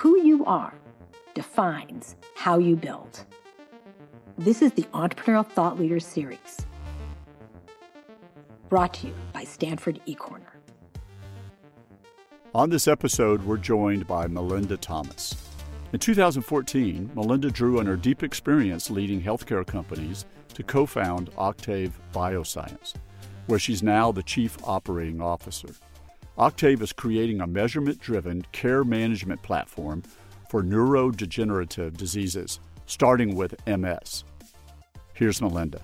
Who you are defines how you build. This is the Entrepreneurial Thought Leaders Series, brought to you by Stanford eCorner. On this episode, we're joined by Melinda Thomas. In 2014, Melinda drew on her deep experience leading healthcare companies to co found Octave Bioscience, where she's now the Chief Operating Officer. Octave is creating a measurement driven care management platform for neurodegenerative diseases, starting with MS. Here's Melinda.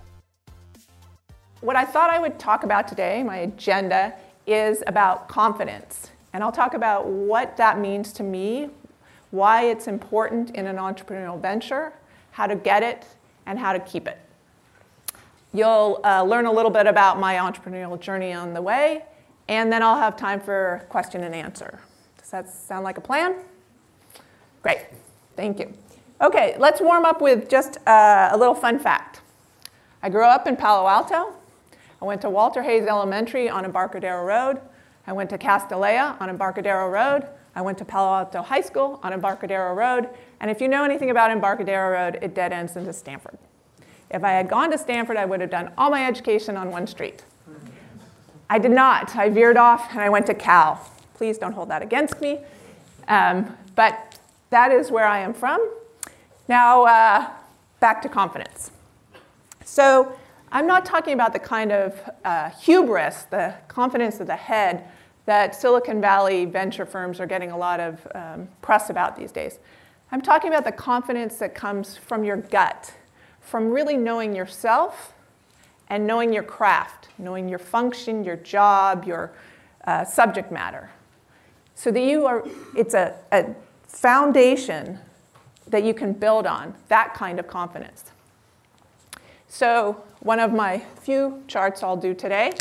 What I thought I would talk about today, my agenda, is about confidence. And I'll talk about what that means to me, why it's important in an entrepreneurial venture, how to get it, and how to keep it. You'll uh, learn a little bit about my entrepreneurial journey on the way, and then I'll have time for question and answer. Does that sound like a plan? Great, thank you. Okay, let's warm up with just uh, a little fun fact. I grew up in Palo Alto. I went to Walter Hayes Elementary on Embarcadero Road. I went to Castilleja on Embarcadero Road. I went to Palo Alto High School on Embarcadero Road. And if you know anything about Embarcadero Road, it dead ends into Stanford. If I had gone to Stanford, I would have done all my education on one street. I did not. I veered off and I went to Cal. Please don't hold that against me. Um, but that is where I am from. Now, uh, back to confidence. So, I'm not talking about the kind of uh, hubris, the confidence of the head that Silicon Valley venture firms are getting a lot of um, press about these days. I'm talking about the confidence that comes from your gut, from really knowing yourself and knowing your craft, knowing your function, your job, your uh, subject matter. So that you are, it's a, a foundation that you can build on, that kind of confidence. So, one of my few charts I'll do today.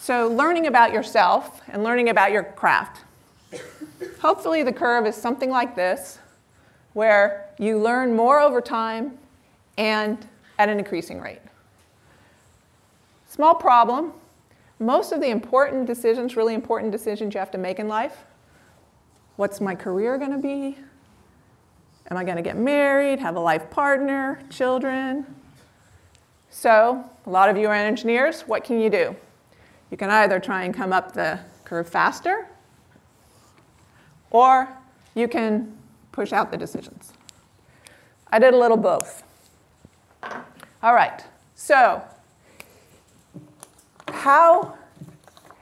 So, learning about yourself and learning about your craft. Hopefully, the curve is something like this, where you learn more over time and at an increasing rate. Small problem. Most of the important decisions, really important decisions you have to make in life what's my career going to be? Am I going to get married, have a life partner, children? So, a lot of you are engineers. What can you do? You can either try and come up the curve faster, or you can push out the decisions. I did a little both. All right, so how,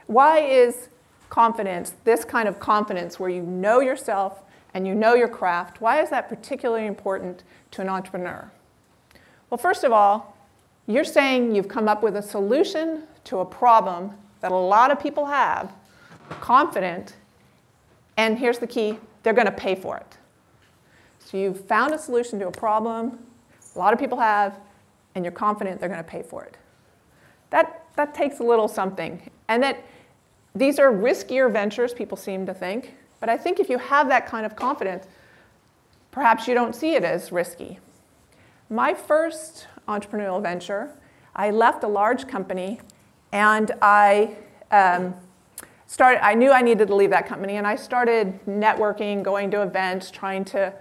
why is confidence, this kind of confidence where you know yourself and you know your craft, why is that particularly important to an entrepreneur? Well, first of all, you're saying you've come up with a solution to a problem that a lot of people have, confident, and here's the key they're going to pay for it. So you've found a solution to a problem a lot of people have, and you're confident they're going to pay for it. That that takes a little something. And that these are riskier ventures, people seem to think. But I think if you have that kind of confidence, perhaps you don't see it as risky. My first entrepreneurial venture, I left a large company and I um, started, I knew I needed to leave that company and I started networking, going to events, trying to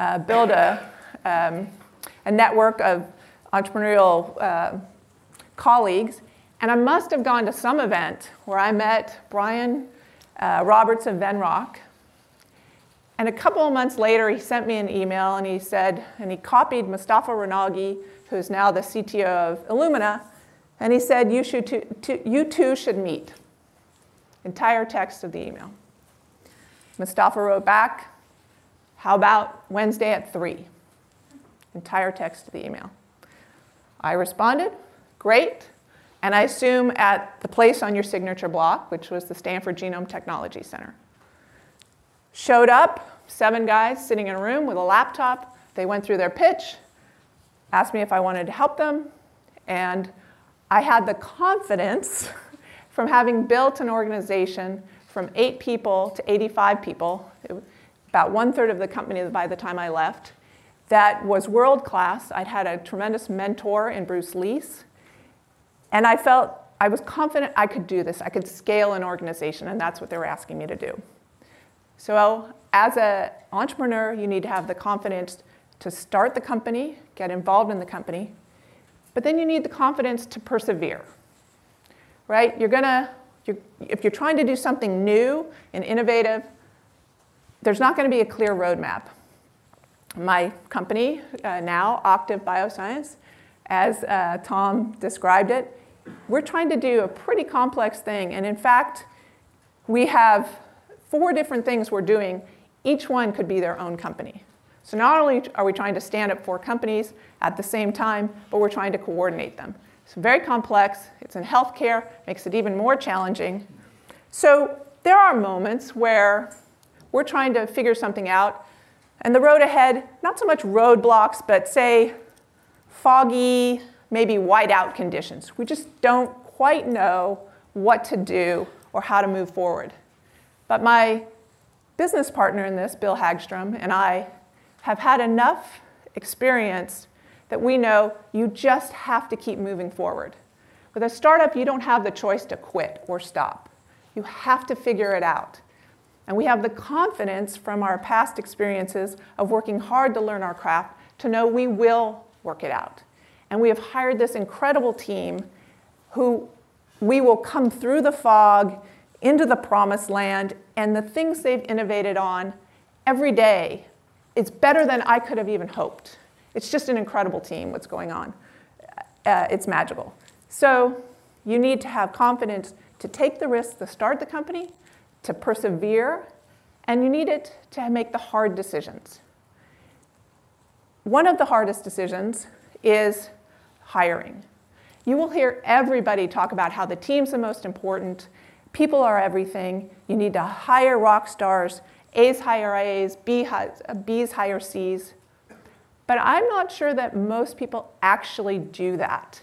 uh, build a, um, a network of entrepreneurial uh, colleagues. And I must have gone to some event where I met Bryan uh, Roberts of Venrock. And a couple of months later, he sent me an email and he said, and he copied Mostafa Ronaghi, who's now the CTO of Illumina, and he said, you, should you two should meet. Entire text of the email. Mustafa wrote back, how about Wednesday at 3? Entire text of the email. I responded, great. And I assume at the place on your signature block, which was the Stanford Genome Technology Center. Showed up, seven guys sitting in a room with a laptop. They went through their pitch, asked me if I wanted to help them, and I had the confidence from having built an organization from eight people to 85 people, about one third of the company by the time I left, that was world class. I'd had a tremendous mentor in Bruce Lease and I felt I was confident I could do this. I could scale an organization, and that's what they were asking me to do. So, as an entrepreneur, you need to have the confidence to start the company, get involved in the company, but then you need the confidence to persevere. Right? You're gonna, you're, if you're trying to do something new and innovative, there's not to be a clear roadmap. My company uh, now, Octave Bioscience, as uh, Tom described it, we're trying to do a pretty complex thing. And in fact, we have four different things we're doing. Each one could be their own company. So not only are we trying to stand up four companies at the same time, but we're trying to coordinate them. It's very complex. It's in healthcare, makes it even more challenging. So there are moments where we're trying to figure something out, and the road ahead, not so much roadblocks, but say foggy, maybe whiteout conditions. We just don't quite know what to do or how to move forward. But my business partner in this, Bill Hagstrom, and I have had enough experience that we know you just have to keep moving forward. With a startup, you don't have the choice to quit or stop. You have to figure it out. And we have the confidence from our past experiences of working hard to learn our craft to know we will work it out. And we have hired this incredible team who we will come through the fog into the promised land, and the things they've innovated on every day is better than I could have even hoped. It's just an incredible team, what's going on. Uh, it's magical. So you need to have confidence to take the risk to start the company, to persevere, and you need it to make the hard decisions. One of the hardest decisions is hiring. You will hear everybody talk about how the team's the most important, people are everything, you need to hire rock stars, A's hire A's, B's hire C's. But I'm not sure that most people actually do that.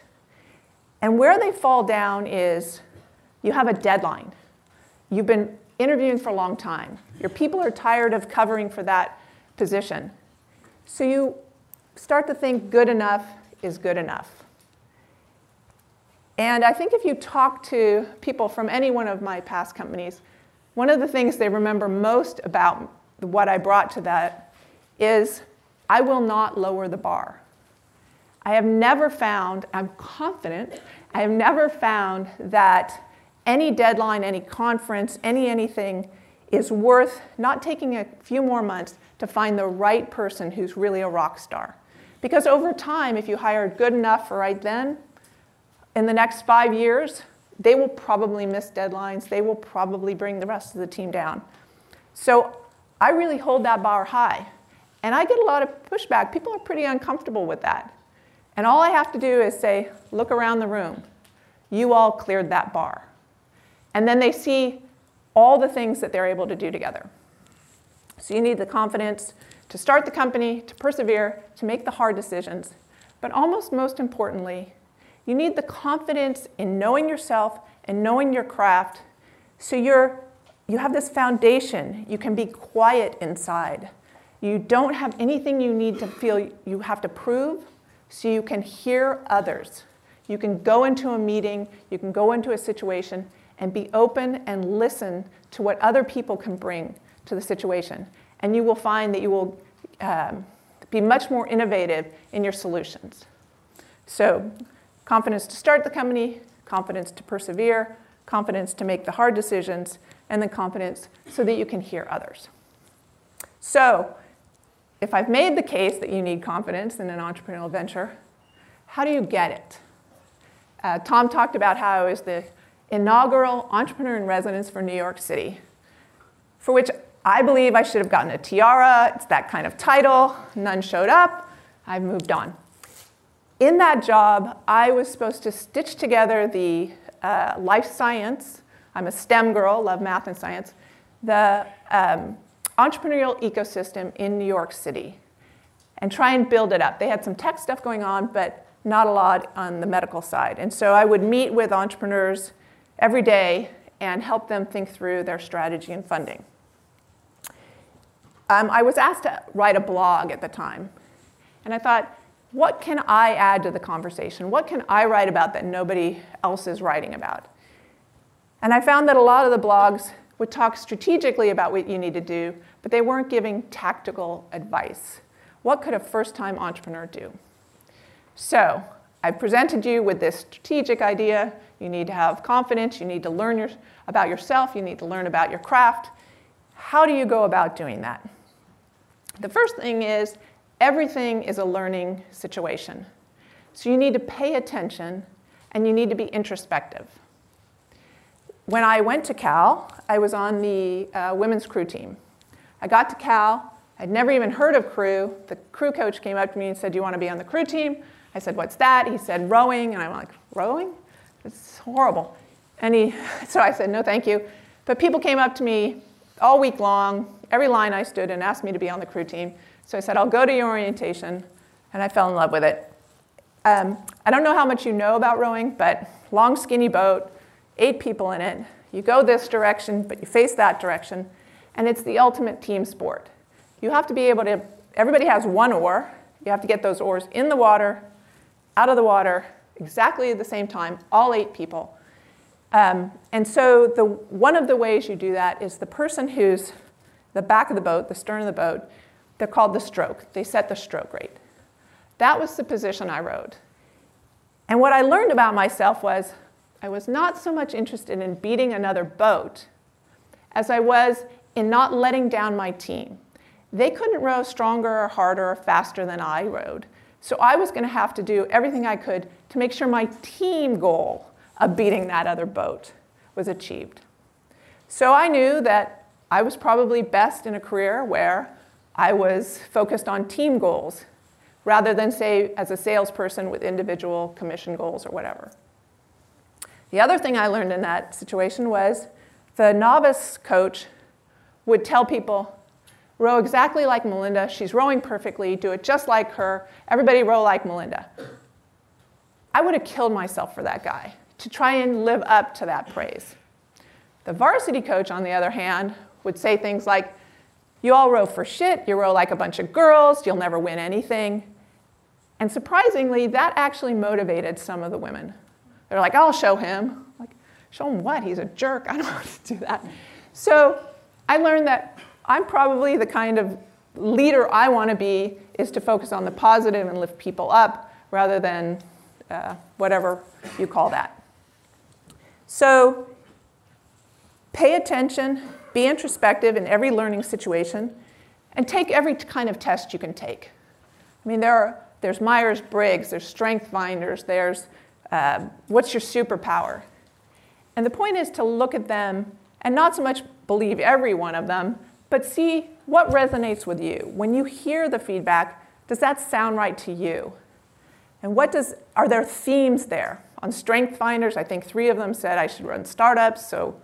And where they fall down is you have a deadline. You've been interviewing for a long time. Your people are tired of covering for that position. So you start to think good enough is good enough. And I think if you talk to people from any one of my past companies, one of the things they remember most about what I brought to that is I will not lower the bar. I have never found, I'm confident, I have never found that any deadline, any conference, any anything is worth not taking a few more months to find the right person who's really a rock star. Because over time, if you hired good enough right then, in the next five years, they will probably miss deadlines. They will probably bring the rest of the team down. So I really hold that bar high. And I get a lot of pushback. People are pretty uncomfortable with that. And all I have to do is say, look around the room. You all cleared that bar. And then they see all the things that they're able to do together. So you need the confidence to start the company, to persevere, to make the hard decisions. But almost most importantly, you need the confidence in knowing yourself and knowing your craft so you're, you have this foundation. You can be quiet inside. You don't have anything you need to feel you have to prove, so you can hear others. You can go into a meeting, you can go into a situation and be open and listen to what other people can bring to the situation. And you will find that you will um, be much more innovative in your solutions. So, confidence to start the company, confidence to persevere, confidence to make the hard decisions, and then confidence so that you can hear others. So, if I've made the case that you need confidence in an entrepreneurial venture, how do you get it? Uh, Tom talked about how I was the inaugural entrepreneur in residence for New York City, for which I believe I should have gotten a tiara. It's that kind of title. None showed up. I've moved on in that job, I was supposed to stitch together the uh, life science, I'm a STEM girl, love math and science, the um, entrepreneurial ecosystem in New York City and try and build it up. They had some tech stuff going on, but not a lot on the medical side. And so I would meet with entrepreneurs every day and help them think through their strategy and funding. Um, I was asked to write a blog at the time, and I thought, what can I add to the conversation? What can I write about that nobody else is writing about? And I found that a lot of the blogs would talk strategically about what you need to do, but they weren't giving tactical advice. What could a first time entrepreneur do? So, I presented you with this strategic idea. You need to have confidence, you need to learn your, about yourself, you need to learn about your craft. How do you go about doing that? The first thing is everything is a learning situation. So you need to pay attention and you need to be introspective. When I went to Cal, I was on the uh, women's crew team. I got to Cal, I'd never even heard of crew. The crew coach came up to me and said, Do you want to be on the crew team? I said, What's that? He said, Rowing. And I'm like, Rowing? It's horrible. And he, so I said, No, thank you. But people came up to me all week long, every line I stood, and asked me to be on the crew team. So I said, I'll go to your orientation. And I fell in love with it. Um, I don't know how much you know about rowing, but long, skinny boat, eight people in it. You go this direction, but you face that direction. And it's the ultimate team sport. You have to be able to, everybody has one oar. You have to get those oars in the water, out of the water, exactly at the same time, all eight people. Um, and so the, one of the ways you do that is the person who's the back of the boat, the stern of the boat, they're called the stroke. They set the stroke rate. That was the position I rode. And what I learned about myself was I was not so much interested in beating another boat as I was in not letting down my team. They couldn't row stronger or harder or faster than I rowed. So I was going to have to do everything I could to make sure my team goal of beating that other boat was achieved. So I knew that I was probably best in a career where I was focused on team goals rather than, say, as a salesperson with individual commission goals or whatever. The other thing I learned in that situation was the novice coach would tell people, row exactly like Melinda. She's rowing perfectly. Do it just like her. Everybody row like Melinda. I would have killed myself for that guy to try and live up to that praise. The varsity coach, on the other hand, would say things like, You all row for shit. You row like a bunch of girls. You'll never win anything. And surprisingly, that actually motivated some of the women. They're like, I'll show him. like, show him what? He's a jerk. I don't want to do that. So I learned that I'm probably the kind of leader I want to be is to focus on the positive and lift people up rather than uh, whatever you call that. So pay attention, be introspective in every learning situation, and take every kind of test you can take. I mean, there are, there's Myers Briggs, there's Strength Finders, there's uh, what's your superpower? And the point is to look at them and not so much believe every one of them, but see what resonates with you. When you hear the feedback, does that sound right to you? And what does, are there themes there? On Strength Finders, I think three of them said I should run startups, so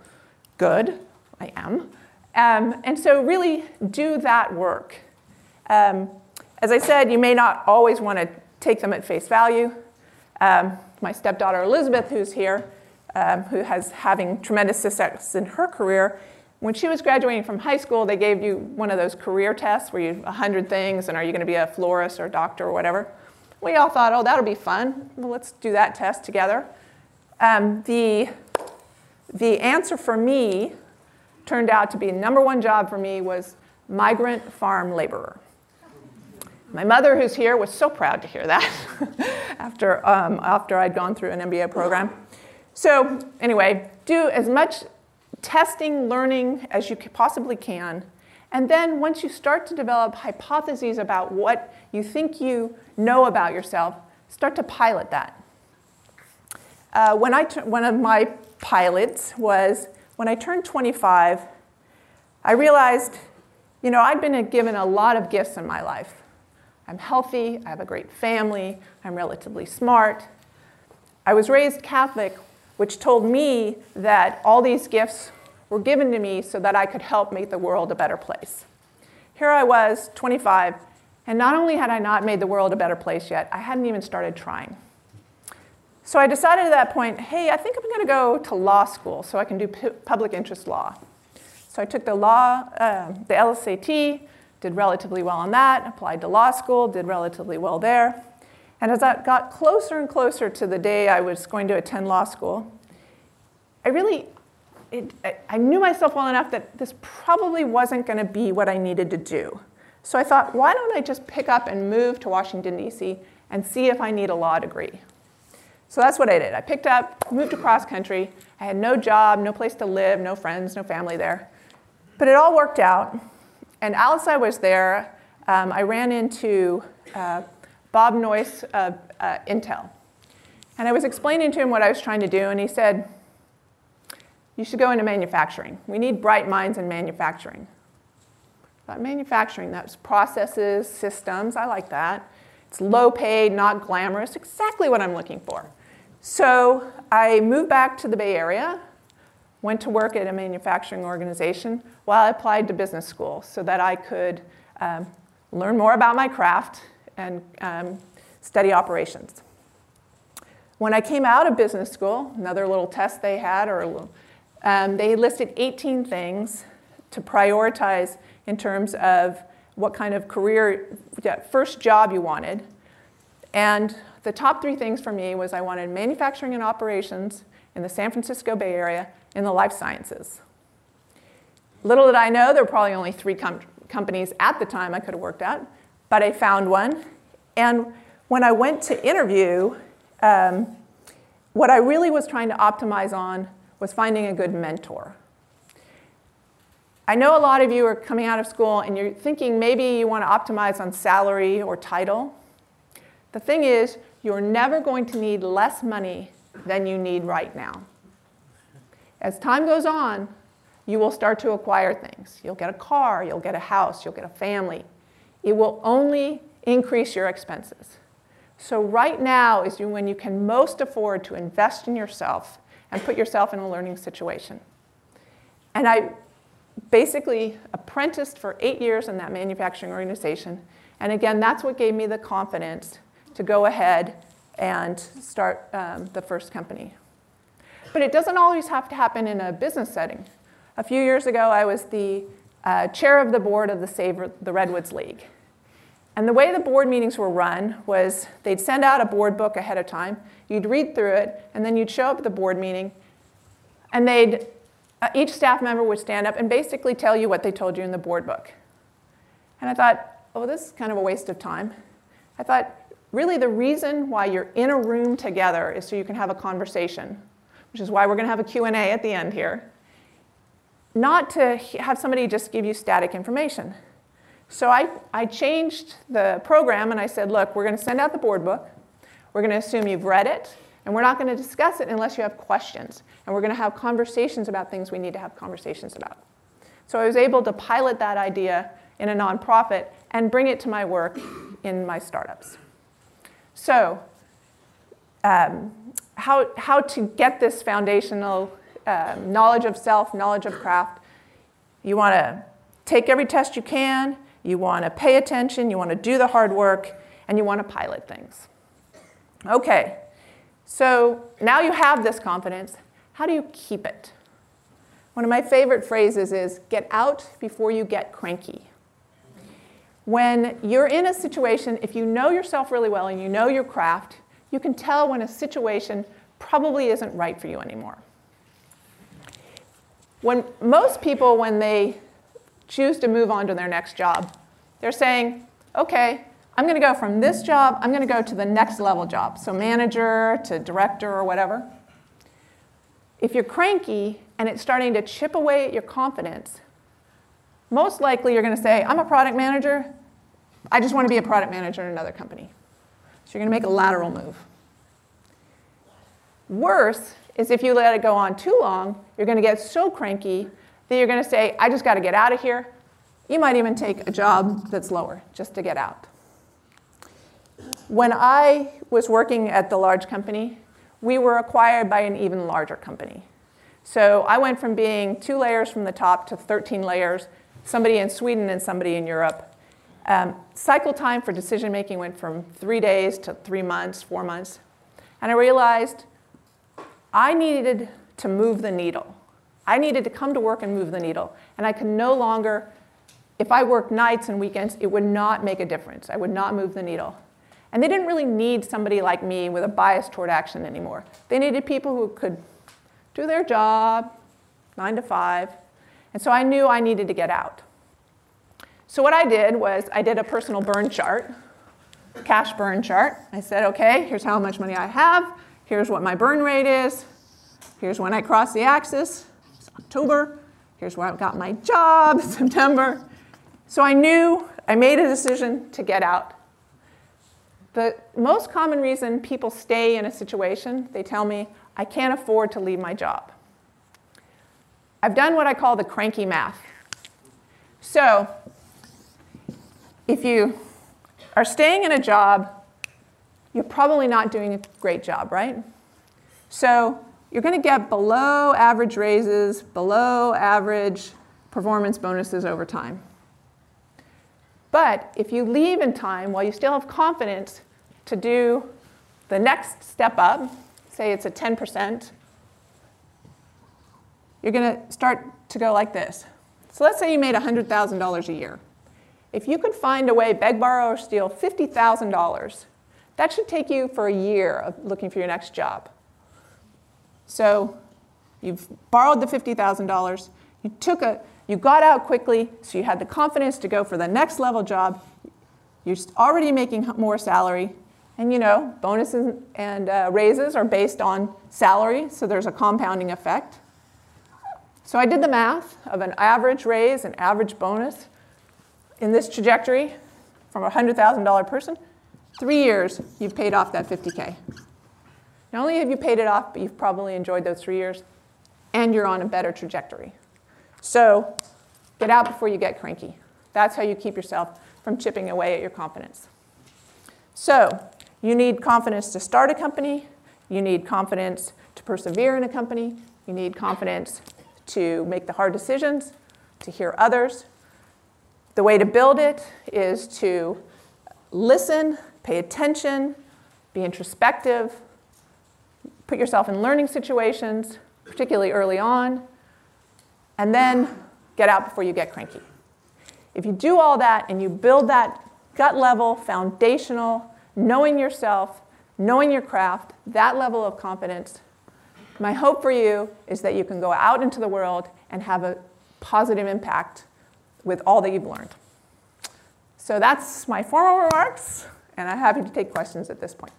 good, I am. Um, and so really do that work. Um, as I said, you may not always want to take them at face value. Um, my stepdaughter Elizabeth, who's here, um, who has having tremendous success in her career, when she was graduating from high school, they gave you one of those career tests where you 100 things and are you going to be a florist or a doctor or whatever. We all thought, oh, that'll be fun. Well, let's do that test together. Um, the, the answer for me turned out to be number one job for me was migrant farm laborer. My mother, who's here, was so proud to hear that after, um, after I'd gone through an MBA program. So, anyway, do as much testing, learning as you possibly can. And then once you start to develop hypotheses about what you think you know about yourself, start to pilot that. Uh, when I one of my pilots was when I turned 25, I realized, you know, I'd been given a lot of gifts in my life. I'm healthy, I have a great family, I'm relatively smart. I was raised Catholic which told me that all these gifts were given to me so that I could help make the world a better place. Here I was, 25, and not only had I not made the world a better place yet, I hadn't even started trying. So I decided at that point, hey, I think I'm going to go to law school so I can do public interest law. So I took the law, uh, the LSAT, did relatively well on that, applied to law school, did relatively well there. And as I got closer and closer to the day I was going to attend law school, I really it, I knew myself well enough that this probably wasn't going to be what I needed to do. So I thought, why don't I just pick up and move to Washington, D.C. and see if I need a law degree? So that's what I did. I picked up, moved across country. I had no job, no place to live, no friends, no family there. But it all worked out. And as I was there, um, I ran into uh, Bob Noyce of uh, Intel. And I was explaining to him what I was trying to do, and he said, You should go into manufacturing. We need bright minds in manufacturing. But manufacturing, that's processes, systems, I like that. It's low paid, not glamorous, exactly what I'm looking for. So I moved back to the Bay Area, went to work at a manufacturing organization while I applied to business school so that I could um, learn more about my craft and um, study operations. When I came out of business school, another little test they had, or um, they listed 18 things to prioritize in terms of what kind of career, first job you wanted. And the top three things for me was I wanted manufacturing and operations in the San Francisco Bay Area in the life sciences. Little did I know there were probably only three com- companies at the time I could have worked at, but I found one. And when I went to interview, um, what I really was trying to optimize on was finding a good mentor. I know a lot of you are coming out of school and you're thinking maybe you want to optimize on salary or title. The thing is, you're never going to need less money than you need right now. As time goes on, you will start to acquire things. You'll get a car, you'll get a house, you'll get a family. It will only increase your expenses. So, right now is when you can most afford to invest in yourself and put yourself in a learning situation. And I basically apprenticed for eight years in that manufacturing organization. And again, that's what gave me the confidence to go ahead and start um, the first company. But it doesn't always have to happen in a business setting. A few years ago, I was the uh, chair of the board of the Save the Redwoods League. And the way the board meetings were run was they'd send out a board book ahead of time, you'd read through it, and then you'd show up at the board meeting, and they'd, uh, each staff member would stand up and basically tell you what they told you in the board book. And I thought, oh, this is kind of a waste of time. I thought, really the reason why you're in a room together is so you can have a conversation, which is why we're going to have a Q&A at the end here. Not to have somebody just give you static information. So I, I changed the program and I said, look, we're going to send out the board book. We're going to assume you've read it, and we're not going to discuss it unless you have questions. And we're going to have conversations about things we need to have conversations about. So I was able to pilot that idea in a nonprofit and bring it to my work in my startups. So, um, how, how to get this foundational um, knowledge of self, knowledge of craft. You want to take every test you can, you want to pay attention, you want to do the hard work, and you want to pilot things. Okay, so now you have this confidence. How do you keep it? One of my favorite phrases is get out before you get cranky. When you're in a situation, if you know yourself really well and you know your craft, you can tell when a situation probably isn't right for you anymore. When most people, when they choose to move on to their next job, they're saying, okay, I'm going to go from this job, I'm going to go to the next level job, so manager to director or whatever. If you're cranky and it's starting to chip away at your confidence, most likely you're going to say, I'm a product manager. I just want to be a product manager in another company. So you're going to make a lateral move. Worse is if you let it go on too long, you're going to get so cranky that you're going to say, I just got to get out of here. You might even take a job that's lower just to get out. When I was working at the large company, we were acquired by an even larger company. So I went from being two layers from the top to 13 layers somebody in Sweden and somebody in Europe. Um, cycle time for decision making went from three days to three months, four months. And I realized I needed to move the needle. I needed to come to work and move the needle. And I could no longer, if I worked nights and weekends, it would not make a difference. I would not move the needle. And they didn't really need somebody like me with a bias toward action anymore. They needed people who could do their job, nine to five. And so I knew I needed to get out. So what I did was I did a personal burn chart, cash burn chart. I said, okay, here's how much money I have. Here's what my burn rate is. Here's when I cross the axis, it's October. Here's where I got my job, September. So I knew, I made a decision to get out. The most common reason people stay in a situation, they tell me, I can't afford to leave my job. I've done what I call the cranky math. So, if you are staying in a job, you're probably not doing a great job, right? So, you're going to get below average raises, below average performance bonuses over time. But if you leave in time while you still have confidence to do the next step up, say it's a 10%, you're going to start to go like this. So let's say you made $100,000 a year. If you could find a way, beg, borrow, or steal $50,000, that should take you for a year of looking for your next job. So you've borrowed the $50,000, you took a, you got out quickly, so you had the confidence to go for the next level job. You're already making more salary, and you know, bonuses and uh, raises are based on salary, so there's a compounding effect. So I did the math of an average raise and average bonus in this trajectory from a $100,000 person. Three years, you've paid off that 50K. Not only have you paid it off, but you've probably enjoyed those three years, and you're on a better trajectory. So get out before you get cranky. That's how you keep yourself from chipping away at your confidence. So you need confidence to start a company. You need confidence to persevere in a company. You need confidence to make the hard decisions, to hear others. The way to build it is to listen, pay attention, be introspective, put yourself in learning situations, particularly early on, and then get out before you get cranky. If you do all that and you build that gut level, foundational, knowing yourself, knowing your craft, that level of confidence, my hope for you is that you can go out into the world and have a positive impact with all that you've learned. So that's my formal remarks, and I'm happy to take questions at this point.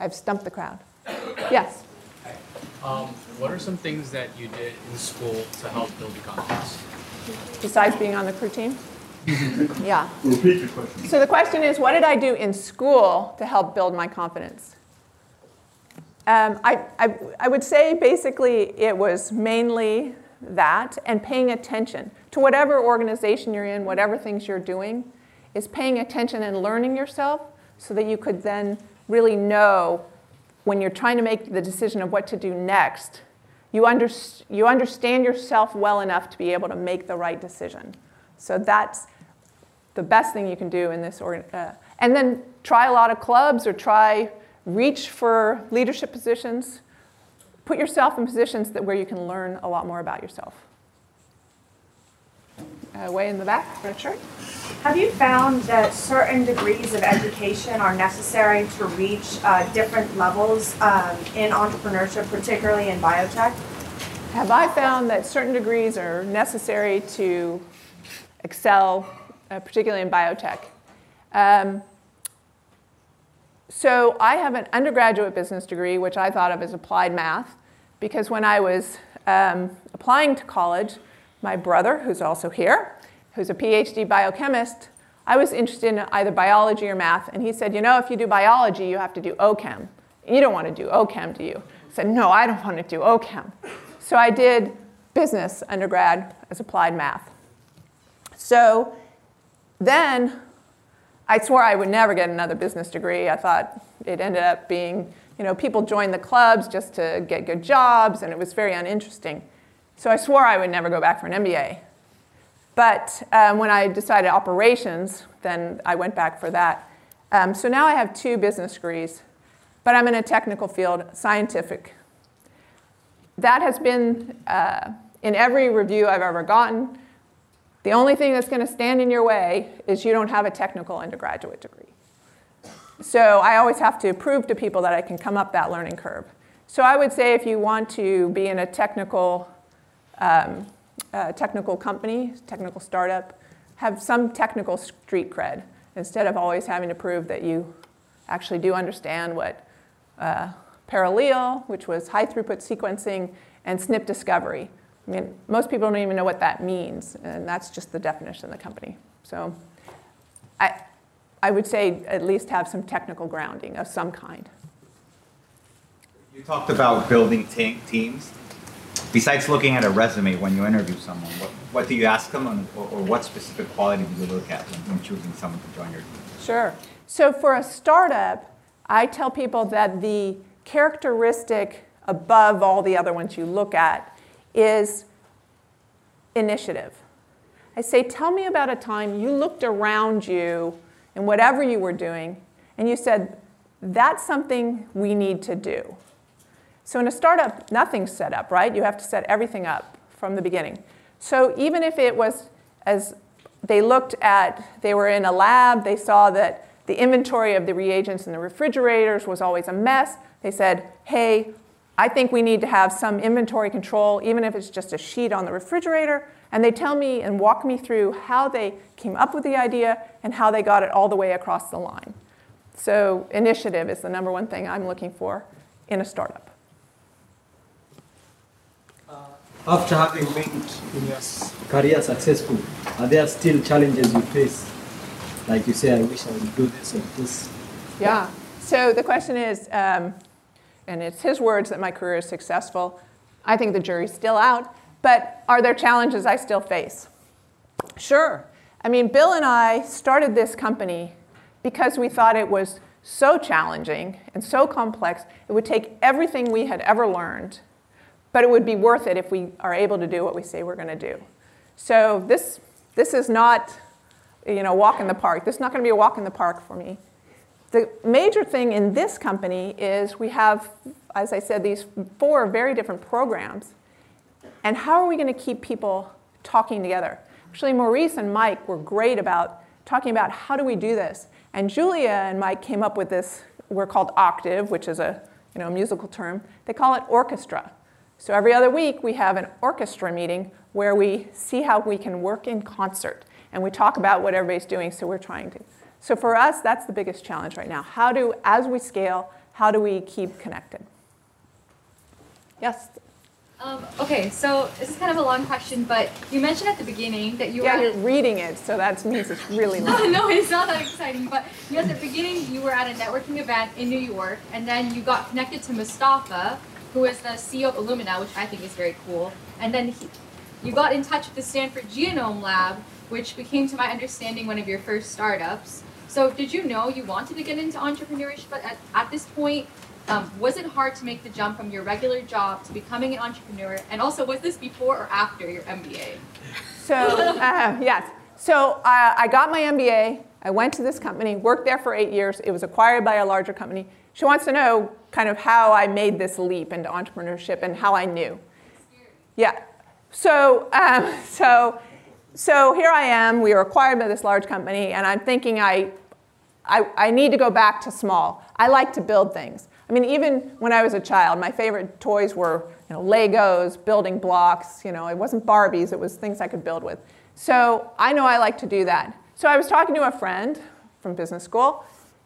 I've stumped the crowd. Yes. Um, what are some things that you did in school to help build your confidence? Besides being on the crew team? yeah. Repeat your question. So the question is, what did I do in school to help build my confidence? Um, I, I, I would say basically it was mainly that and paying attention to whatever organization you're in, whatever things you're doing, is paying attention and learning yourself so that you could then really know when you're trying to make the decision of what to do next, you, under, you understand yourself well enough to be able to make the right decision. So that's the best thing you can do in this. Uh, and then try a lot of clubs or try reach for leadership positions. Put yourself in positions that where you can learn a lot more about yourself. Uh, way in the back, Richard. Have you found that certain degrees of education are necessary to reach uh, different levels um, in entrepreneurship, particularly in biotech? Have I found that certain degrees are necessary to excel, uh, particularly in biotech? Um, so I have an undergraduate business degree, which I thought of as applied math, because when I was um, applying to college, my brother, who's also here, who's a PhD biochemist, I was interested in either biology or math, and he said, you know, if you do biology, you have to do OChem. You don't want to do OChem, do you? I said, no, I don't want to do OChem. So I did business undergrad as applied math. So then I swore I would never get another business degree. I thought it ended up being, you know, people joined the clubs just to get good jobs, and it was very uninteresting. So I swore I would never go back for an MBA. But um, when I decided operations, then I went back for that. Um, so now I have two business degrees, but I'm in a technical field, scientific. That has been uh, in every review I've ever gotten. The only thing that's going to stand in your way is you don't have a technical undergraduate degree. So I always have to prove to people that I can come up that learning curve. So I would say if you want to be in a technical, um, uh, technical company, technical startup, have some technical street cred instead of always having to prove that you actually do understand what uh, ParAllele, which was high throughput sequencing, and SNP discovery. I mean, most people don't even know what that means, and that's just the definition of the company. So I, I would say at least have some technical grounding of some kind. You talked about building te- teams. Besides looking at a resume when you interview someone, what, what do you ask them, or, or what specific quality do you look at when, when choosing someone to join your team? Sure. So for a startup, I tell people that the characteristic above all the other ones you look at is initiative. I say, tell me about a time you looked around you in whatever you were doing and you said, that's something we need to do. So in a startup, nothing's set up, right? You have to set everything up from the beginning. So even if it was as they looked at, they were in a lab, they saw that the inventory of the reagents in the refrigerators was always a mess. They said, hey, I think we need to have some inventory control, even if it's just a sheet on the refrigerator. And they tell me and walk me through how they came up with the idea and how they got it all the way across the line. So, initiative is the number one thing I'm looking for in a startup. Uh, after having made your career successful, are there still challenges you face like you say, I wish I would do this or this. Yeah. So the question is, um, and it's his words that my career is successful. I think the jury's still out. But are there challenges I still face? Sure. I mean, Bill and I started this company because we thought it was so challenging and so complex, it would take everything we had ever learned, but it would be worth it if we are able to do what we say we're going to do. So this, this is not you know, walk in the park. This is not going to be a walk in the park for me. The major thing in this company is we have, as I said, these four very different programs. And how are we going to keep people talking together? Actually, Maurice and Mike were great about talking about how do we do this. And Julia and Mike came up with this, we're called octave, which is a you know, musical term. They call it orchestra. So every other week we have an orchestra meeting where we see how we can work in concert and we talk about what everybody's doing, so we're trying to. So for us, that's the biggest challenge right now. How do, as we scale, how do we keep connected? Yes? Um, okay, so this is kind of a long question, but you mentioned at the beginning that you yeah, were. Yeah, you're reading it, so that means it's really long. no, it's not that exciting. But you at the beginning, you were at a networking event in New York, and then you got connected to Mostafa, who is the CEO of Illumina, which I think is very cool. And then he, you got in touch with the Stanford Genome Lab, which became, to my understanding, one of your first startups. So did you know you wanted to get into entrepreneurship at, at this point? Um, was it hard to make the jump from your regular job to becoming an entrepreneur? And also, was this before or after your MBA? So, uh, yes. So uh, I got my MBA. I went to this company, worked there for eight years. It was acquired by a larger company. She wants to know kind of how I made this leap into entrepreneurship and how I knew. Yeah. So, um, so so here I am, we were acquired by this large company, and I'm thinking I, I, I, need to go back to small. I like to build things. I mean, even when I was a child, my favorite toys were you know, Legos, building blocks. You know, it wasn't Barbies, it was things I could build with. So I know I like to do that. So I was talking to a friend from business school,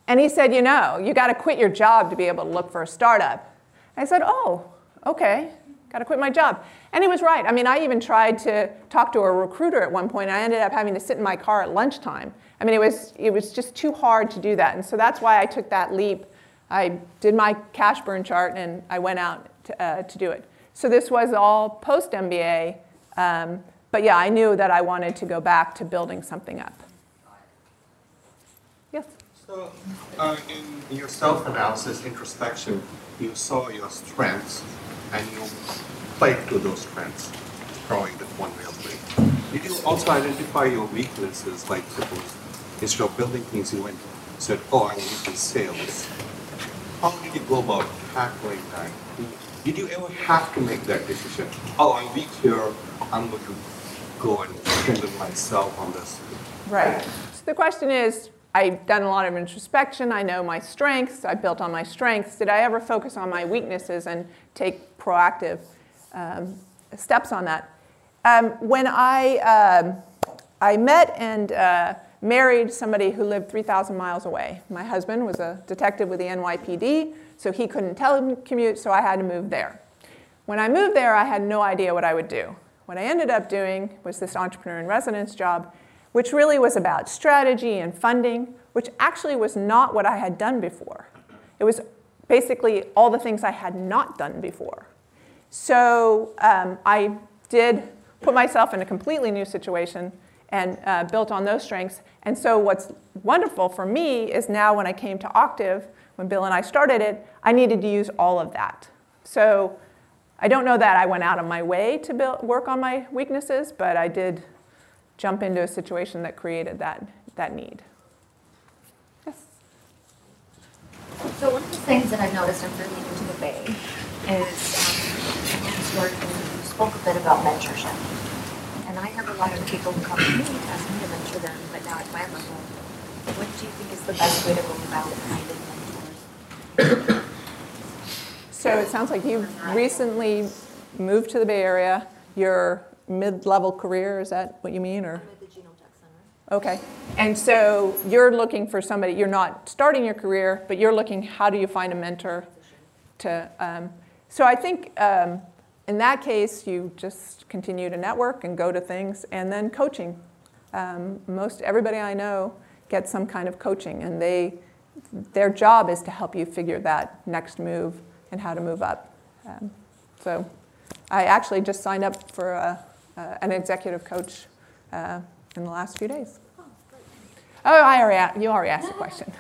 and he said, you know, you got to quit your job to be able to look for a startup. I said, oh, okay, got to quit my job. And he was right. I mean, I even tried to talk to a recruiter at one point. I ended up having to sit in my car at lunchtime. I mean, it was, it was just too hard to do that. And so that's why I took that leap. I did my cash burn chart and I went out to, uh, to do it. So this was all post MBA. Um, but yeah, I knew that I wanted to go back to building something up. So, uh, in your self analysis, introspection, you saw your strengths and you played to those strengths, drawing that one real way. Did you also identify your weaknesses, like suppose instead of building things, you went said, "Oh, I'm weak in sales." How did you go about tackling that? Did you ever have to make that decision? Oh, I'm weak here. I'm going to go and strengthen myself on this? Right. So the question is I've done a lot of introspection. I know my strengths. I built on my strengths. Did I ever focus on my weaknesses and take proactive um, steps on that? Um, when I, um, I met and uh, married somebody who lived 3,000 miles away, my husband was a detective with the NYPD, so he couldn't telecommute, so I had to move there. When I moved there, I had no idea what I would do. What I ended up doing was this entrepreneur in residence job which really was about strategy and funding, which actually was not what I had done before. It was basically all the things I had not done before. So um, I did put myself in a completely new situation and uh, built on those strengths. And so what's wonderful for me is now when I came to Octave, when Bill and I started it, I needed to use all of that. So I don't know that I went out of my way to build, work on my weaknesses, but I did jump into a situation that created that, that need. Yes? So one of the things that I've noticed after leaving to the Bay is um, you spoke a bit about mentorship. And I have a lot of people who come to me to ask me to mentor them, but now at my level, what do you think is the best way to go about finding mentors? So it sounds like you've recently moved to the Bay Area. You're mid-level career, is that what you mean? Or? Okay. And so you're looking for somebody, you're not starting your career, but you're looking how do you find a mentor to. Um, so I think um, in that case, you just continue to network and go to things and then coaching. Um, most everybody I know gets some kind of coaching, and they, their job is to help you figure that next move and how to move up. Um, so I actually just signed up for a an executive coach uh, in the last few days. Oh, I already, you already asked a question.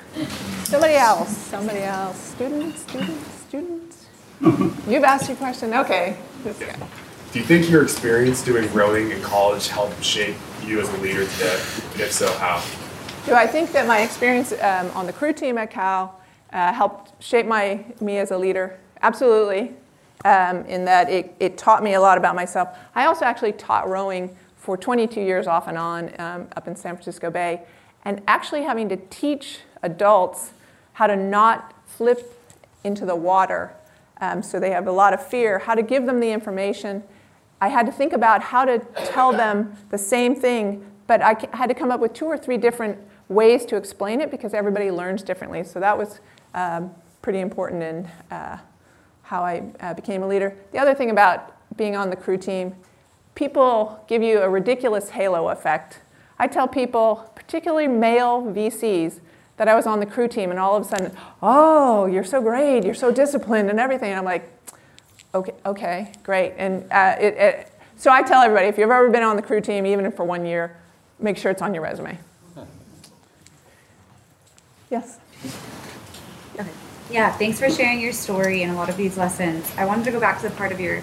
Somebody else, somebody else. Student, student, students. You've asked your question? Okay. Do you think your experience doing rowing in college helped shape you as a leader today? And if so, how? Do I think that my experience um, on the crew team at Cal uh, helped shape my, me as a leader? Absolutely um, in that it, it taught me a lot about myself. I also actually taught rowing for 22 years off and on um, up in San Francisco Bay. And actually having to teach adults how to not flip into the water um, so they have a lot of fear, how to give them the information. I had to think about how to tell them the same thing, but I had to come up with two or three different ways to explain it because everybody learns differently. So that was um, pretty important in uh, how I uh, became a leader. The other thing about being on the crew team, people give you a ridiculous halo effect. I tell people, particularly male VCs, that I was on the crew team, and all of a sudden, oh, you're so great, you're so disciplined, and everything. And I'm like, okay, okay, great. And uh, it, it, so I tell everybody, if you've ever been on the crew team, even for one year, make sure it's on your resume. Yes. Yeah, thanks for sharing your story and a lot of these lessons. I wanted to go back to the part of your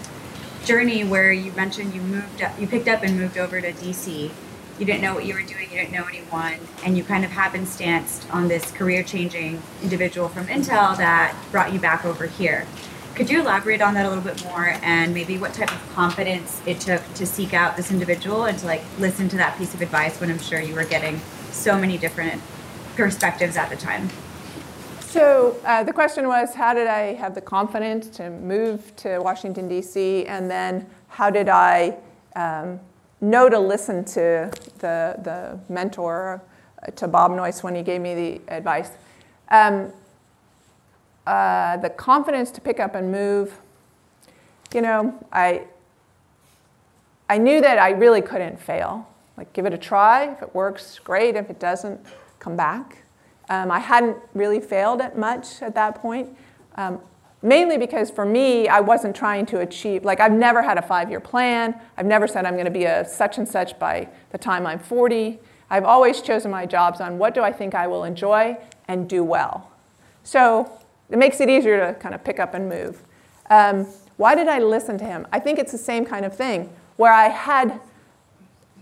journey where you mentioned you moved up, you picked up and moved over to DC. You didn't know what you were doing, you didn't know anyone, and you kind of happenstanced on this career changing individual from Intel that brought you back over here. Could you elaborate on that a little bit more and maybe what type of confidence it took to seek out this individual and to like listen to that piece of advice when I'm sure you were getting so many different perspectives at the time? So uh, the question was, how did I have the confidence to move to Washington, D.C., and then how did I um, know to listen to the, the mentor, uh, to Bob Noyce when he gave me the advice? Um, uh, the confidence to pick up and move, you know, I, I knew that I really couldn't fail. Like, give it a try. If it works, great. If it doesn't, come back. Um, I hadn't really failed at much at that point, um, mainly because for me, I wasn't trying to achieve, like, I've never had a five year plan. I've never said I'm going to be a such and such by the time I'm 40. I've always chosen my jobs on what do I think I will enjoy and do well. So it makes it easier to kind of pick up and move. Um, why did I listen to him? I think it's the same kind of thing where I had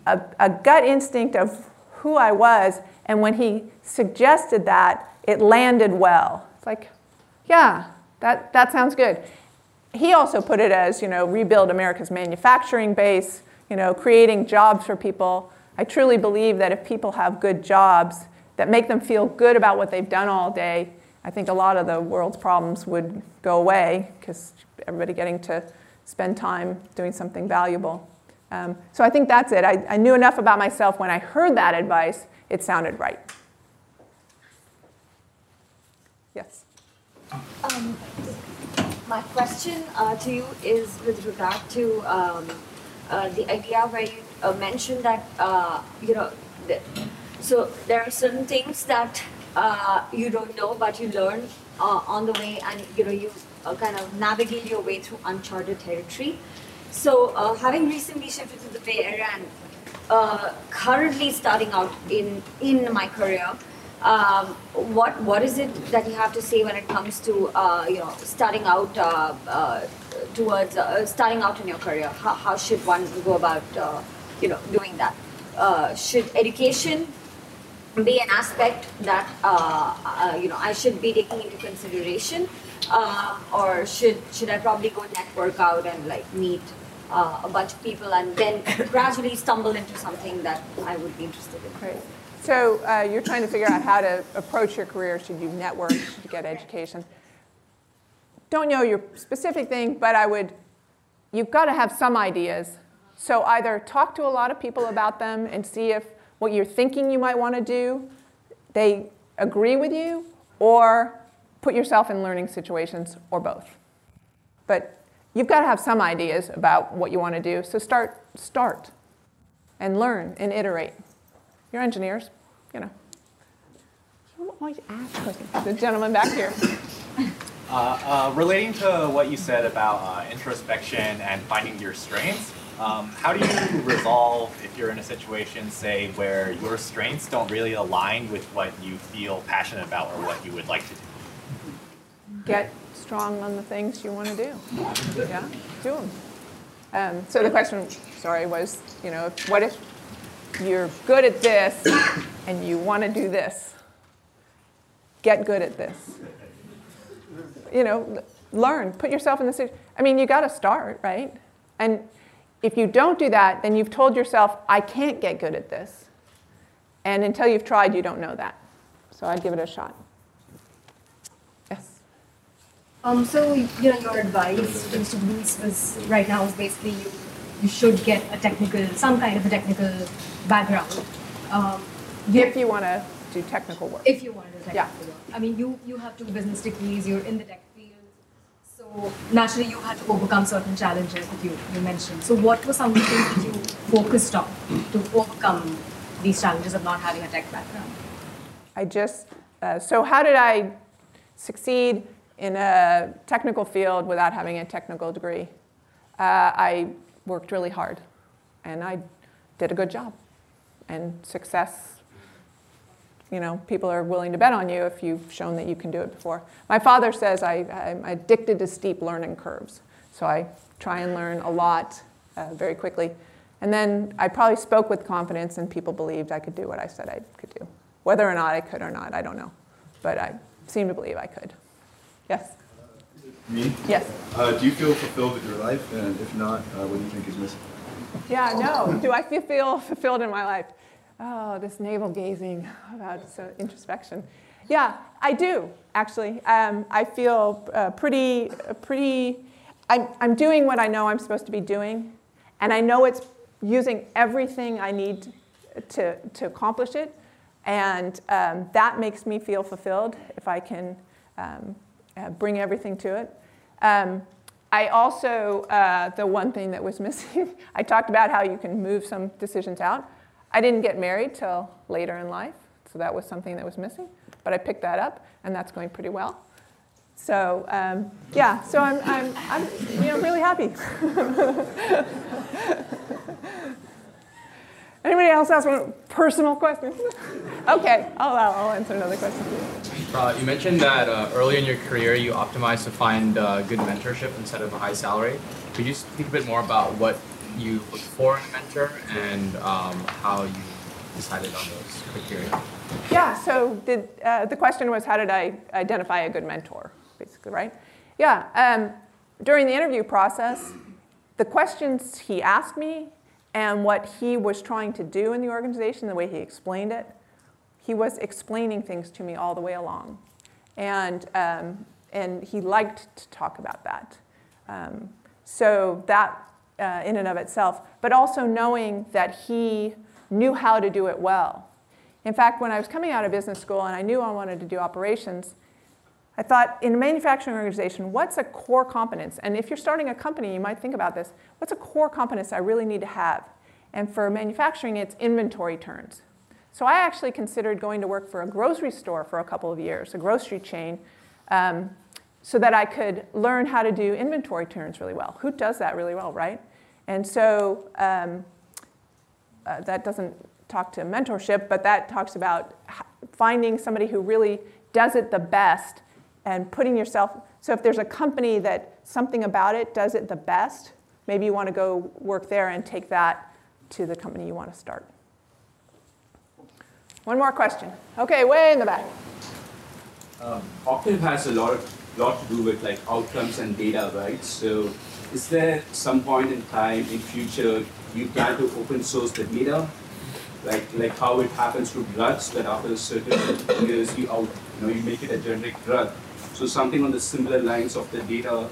a, a gut instinct of who I was and when he suggested that, it landed well. It's like, yeah, that, that sounds good. He also put it as, you know, rebuild America's manufacturing base, you know, creating jobs for people. I truly believe that if people have good jobs that make them feel good about what they've done all day, I think a lot of the world's problems would go away because everybody getting to spend time doing something valuable. Um, so I think that's it. I, I knew enough about myself when I heard that advice, it sounded right. Yes? Um, my question uh, to you is with regard to um, uh, the idea where you uh, mentioned that, uh, you know, the, so there are certain things that uh, you don't know but you learn uh, on the way and, you know, you kind of navigate your way through uncharted territory. So having recently shifted to the Bay Area and currently starting out in, in my career, um, what what is it that you have to say when it comes to uh, you know starting out uh, uh, towards uh, starting out in your career? How, how should one go about uh, you know doing that? Uh, should education be an aspect that you know I should be taking into consideration, or should should I probably go network out and like meet a bunch of people and then gradually stumble into something that I would be interested in? So uh, you're trying to figure out how to approach your career. Should you network? Should you get education? Don't know your specific thing, but I would, you've got to have some ideas. So either talk to a lot of people about them and see if what you're thinking you might want to do, they agree with you, or put yourself in learning situations, or both. But you've got to have some ideas about what you want to do. So start, start, and learn and iterate. You're engineers, you know. You might ask questions. The gentleman back here. Uh, uh, relating to what you said about uh, introspection and finding your strengths, um, how do you resolve if you're in a situation, say, where your strengths don't really align with what you feel passionate about or what you would like to do? Get strong on the things you want to do. Yeah, do them. Um, so the question, sorry, was, you know, what if you're good at this and you want to do this. Get good at this. You know, learn, put yourself in the situation. I mean, you got to start, right? And if you don't do that, then you've told yourself, I can't get good at this. And until you've tried, you don't know that. So I'd give it a shot. Yes. Um, so, you know, your advice to students was right now is basically you you should get a technical, some kind of a technical background. Um, if you want to do technical work. If you want to do technical yeah. work. I mean, you, you have two business degrees, you're in the tech field, so naturally you had to overcome certain challenges that you, you mentioned. So what were some of the things that you focused on to overcome these challenges of not having a tech background? I just, uh, so how did I succeed in a technical field without having a technical degree? Uh, I worked really hard and I did a good job. And success, you know, people are willing to bet on you if you've shown that you can do it before. My father says I, am addicted to steep learning curves. So I try and learn a lot uh, very quickly. And then I probably spoke with confidence and people believed I could do what I said I could do. Whether or not I could or not, I don't know. But I seem to believe I could. Yes? Me? Yes. Uh, do you feel fulfilled with your life? And if not, uh, what do you think is missing? Yeah, no. do I feel fulfilled in my life? Oh, this navel gazing about so introspection. Yeah, I do actually. Um, I feel uh, pretty, pretty. I'm, I'm doing what I know I'm supposed to be doing, and I know it's using everything I need to, to accomplish it, and um, that makes me feel fulfilled if I can um, uh, bring everything to it. Um, I also, uh, the one thing that was missing, I talked about how you can move some decisions out. I didn't get married till later in life, so that was something that was missing. But I picked that up, and that's going pretty well. So um, yeah, so I'm, I'm, I'm you know, really happy. Anybody else ask one personal question? okay, I'll, I'll answer another question. Uh, you mentioned that uh, early in your career you optimized to find uh, good mentorship instead of a high salary. Could you speak a bit more about what you look for in a mentor and um, how you decided on those criteria? Yeah, so did, uh, the question was how did I identify a good mentor, basically, right? Yeah, um, during the interview process, the questions he asked me And what he was trying to do in the organization, the way he explained it, he was explaining things to me all the way along. And, um, and he liked to talk about that. Um, so that uh, in and of itself, but also knowing that he knew how to do it well. In fact, when I was coming out of business school and I knew I wanted to do operations, I thought in a manufacturing organization, what's a core competence? And if you're starting a company, you might think about this. What's a core competence I really need to have? And for manufacturing, it's inventory turns. So I actually considered going to work for a grocery store for a couple of years, a grocery chain, um, so that I could learn how to do inventory turns really well. Who does that really well, right? And so um, uh, that doesn't talk to mentorship, but that talks about finding somebody who really does it the best and putting yourself. So if there's a company that something about it does it the best, maybe you want to go work there and take that to the company you want to start. One more question. Okay, way in the back. Um, Octave has a lot of lot to do with like outcomes and data, right? So is there some point in time in future you plan to open source the data? Like like how it happens to drugs that after a certain years you out you know you make it a generic drug. So something on the similar lines of the data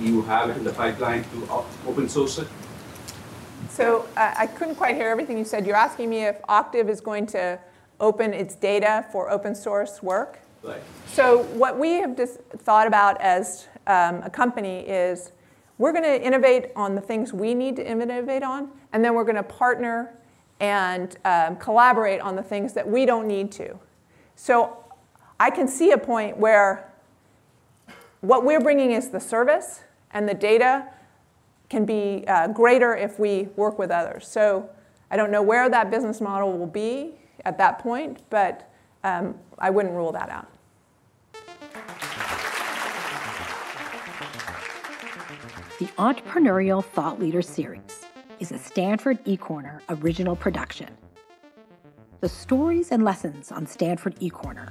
you have in the pipeline to open source it? So uh, I couldn't quite hear everything you said. You're asking me if Octave is going to open its data for open source work? Right. So what we have just thought about as um, a company is we're going to innovate on the things we need to innovate on, and then we're going to partner and um, collaborate on the things that we don't need to. So I can see a point where what we're bringing is the service, and the data can be uh, greater if we work with others. So I don't know where that business model will be at that point, but um, I wouldn't rule that out. The Entrepreneurial Thought Leader Series is a Stanford eCorner original production. The stories and lessons on Stanford eCorner